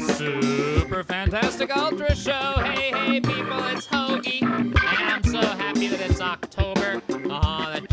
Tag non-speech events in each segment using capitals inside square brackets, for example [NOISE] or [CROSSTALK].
Super Fantastic Ultra Show. Hey, hey, people, it's Hoagie. And I'm so happy that it's October. Uh-huh, the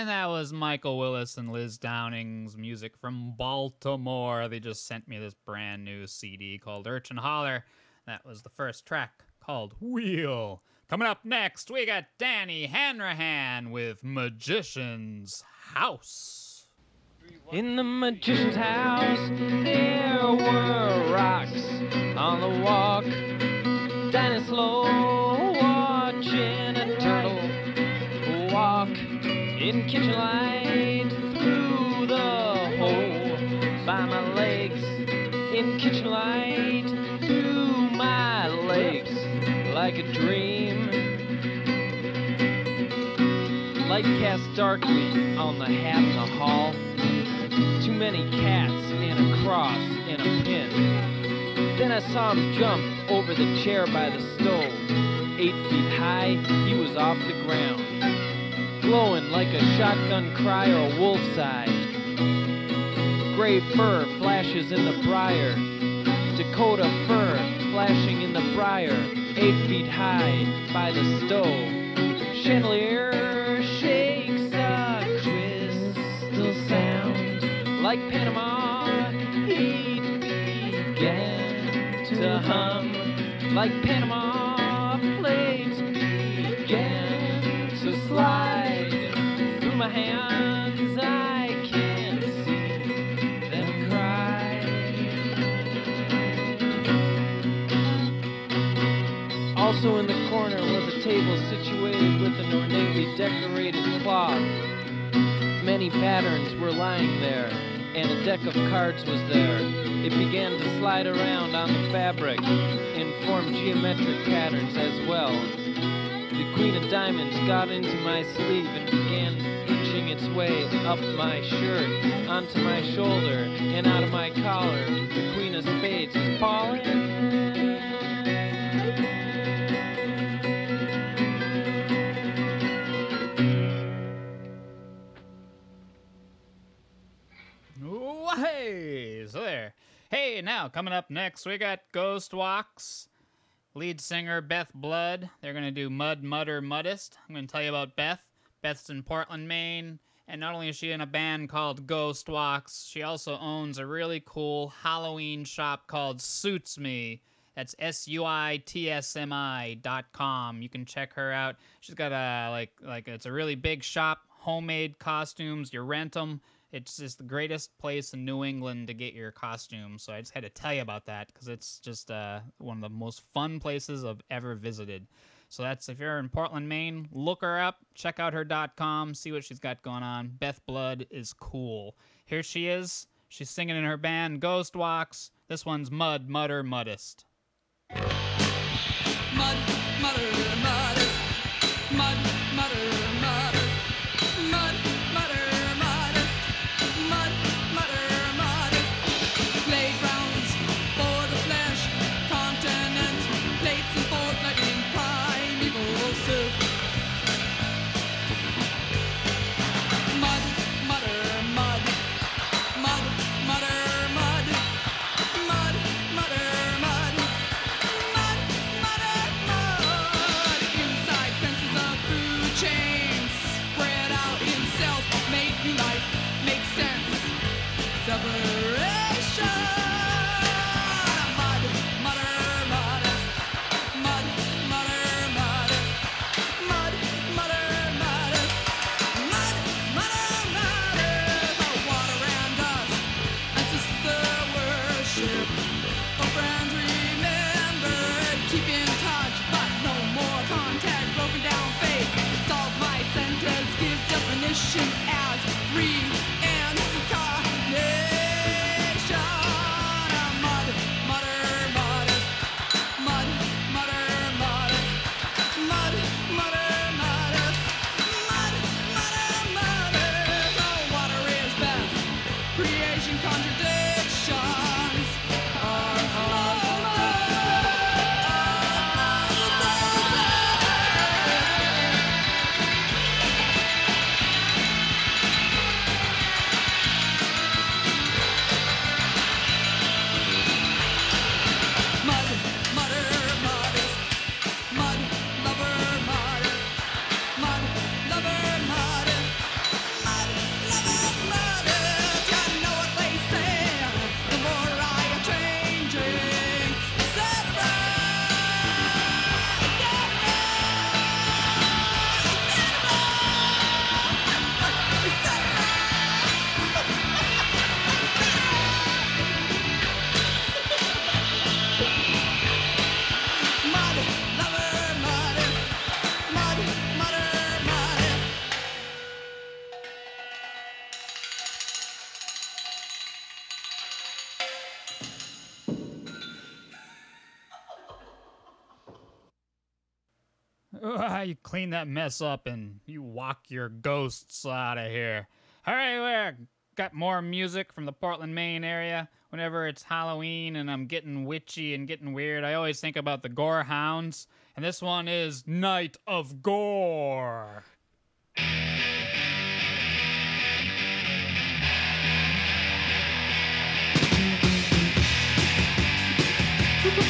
And that was Michael Willis and Liz Downing's music from Baltimore. They just sent me this brand new CD called Lurch and Holler. That was the first track called Wheel. Coming up next, we got Danny Hanrahan with Magician's House. In the magician's house, there were rocks on the walk. Dinah slow, in kitchen light through the hole by my legs. In kitchen light through my legs like a dream. Light cast darkly on the hat in the hall. Too many cats and a cross and a pin. Then I saw him jump over the chair by the stove. Eight feet high, he was off the ground. Glowing like a shotgun cry or a wolf's eye. Gray fur flashes in the briar. Dakota fur flashing in the briar. Eight feet high by the stove. Chandelier shakes a crystal sound like Panama. Heat began to hum like Panama. Plates began to slide hands. I can't see them cry. Also in the corner was a table situated with an ornately decorated cloth. Many patterns were lying there, and a deck of cards was there. It began to slide around on the fabric and form geometric patterns as well. The Queen of Diamonds got into my sleeve and began inching its way up my shirt, onto my shoulder, and out of my collar. The Queen of Spades is falling. Hey, so there. Hey, now coming up next, we got Ghost Walks. Lead singer Beth Blood. They're gonna do Mud Mudder Muddest. I'm gonna tell you about Beth. Beth's in Portland, Maine, and not only is she in a band called Ghost Walks, she also owns a really cool Halloween shop called Suits Me. That's S U I T S M I dot com. You can check her out. She's got a like like it's a really big shop, homemade costumes. You rent them. It's just the greatest place in New England to get your costumes. So I just had to tell you about that because it's just uh, one of the most fun places I've ever visited. So that's if you're in Portland, Maine, look her up, check out her .com, see what she's got going on. Beth Blood is cool. Here she is. She's singing in her band Ghost Walks. This one's Mud Mutter Muddest. Mud, mutter, [LAUGHS] You clean that mess up and you walk your ghosts out of here. All right, we got more music from the Portland, Maine area. Whenever it's Halloween and I'm getting witchy and getting weird, I always think about the Gore Hounds. And this one is Night of Gore.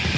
[LAUGHS]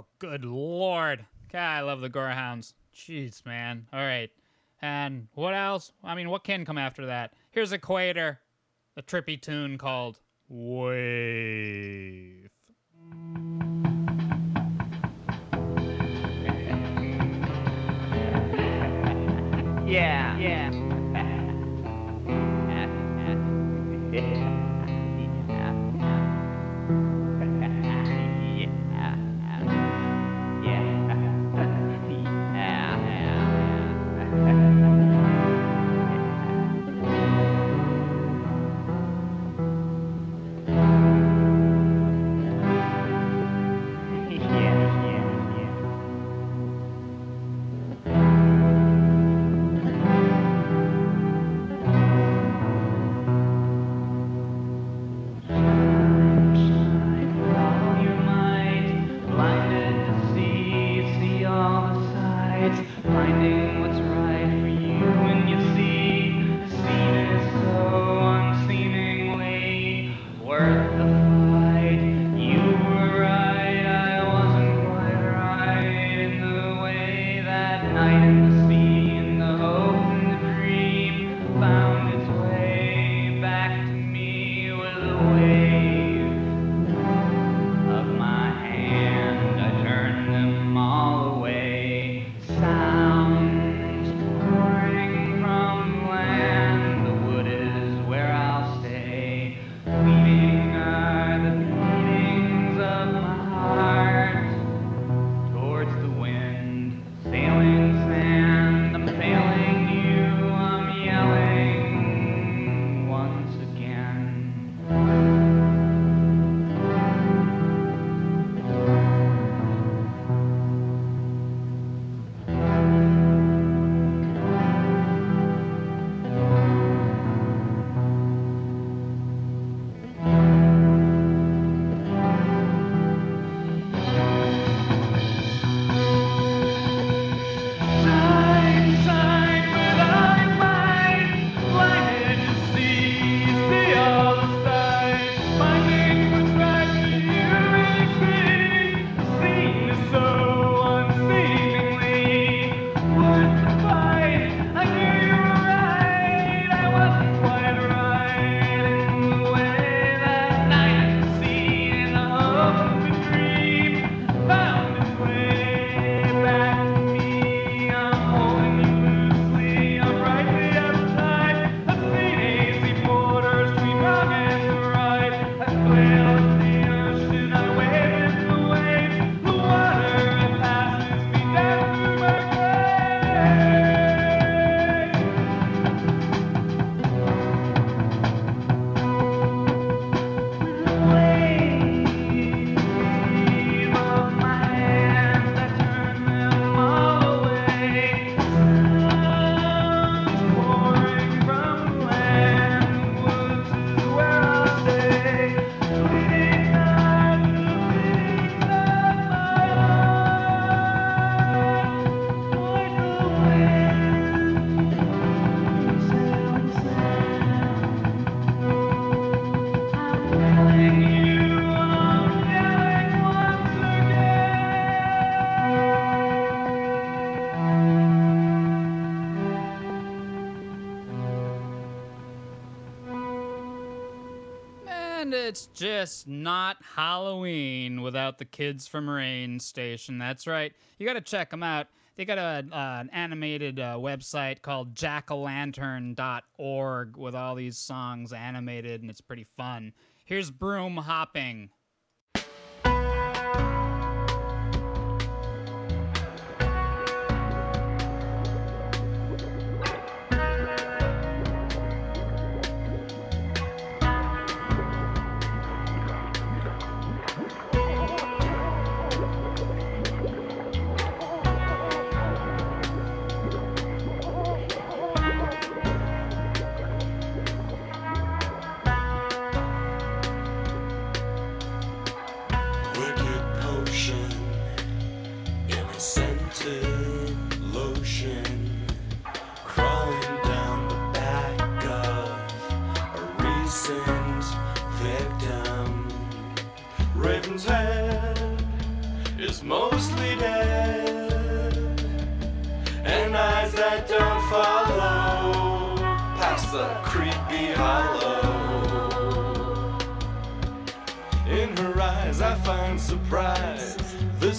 Oh, good lord. God, I love the Gorehounds. Jeez, man. All right. And what else? I mean, what can come after that? Here's Equator, a trippy tune called Wave. Yeah. Yeah. yeah. [LAUGHS] [LAUGHS] it's just not Halloween without the kids from Rain Station. That's right. You got to check them out. They got a, uh, an animated uh, website called jackalantern.org with all these songs animated, and it's pretty fun. Here's Broom Hopping.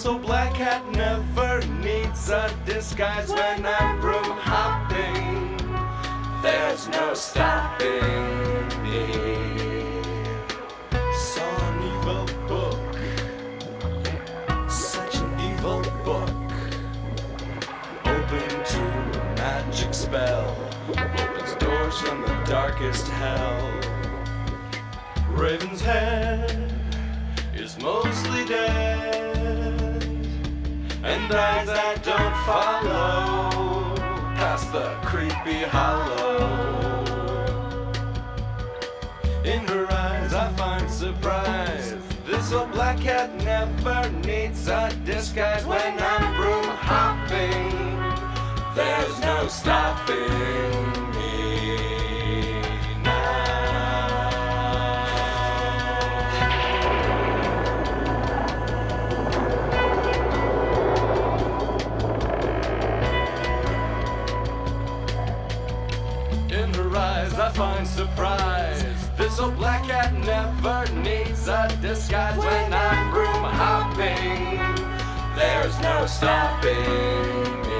Old black cat never needs a disguise when I'm room hopping. There's no stopping me. Saw an evil book, such an evil book. Open to a magic spell, opens doors from the darkest hell. Raven's head is mostly dead, and eyes that don't follow past the creepy hollow. In her eyes, I find surprise. This old black cat never needs a disguise when I'm broom hopping. There's no stopping surprise. This old black cat never needs a disguise when I'm broom hopping. There's no stopping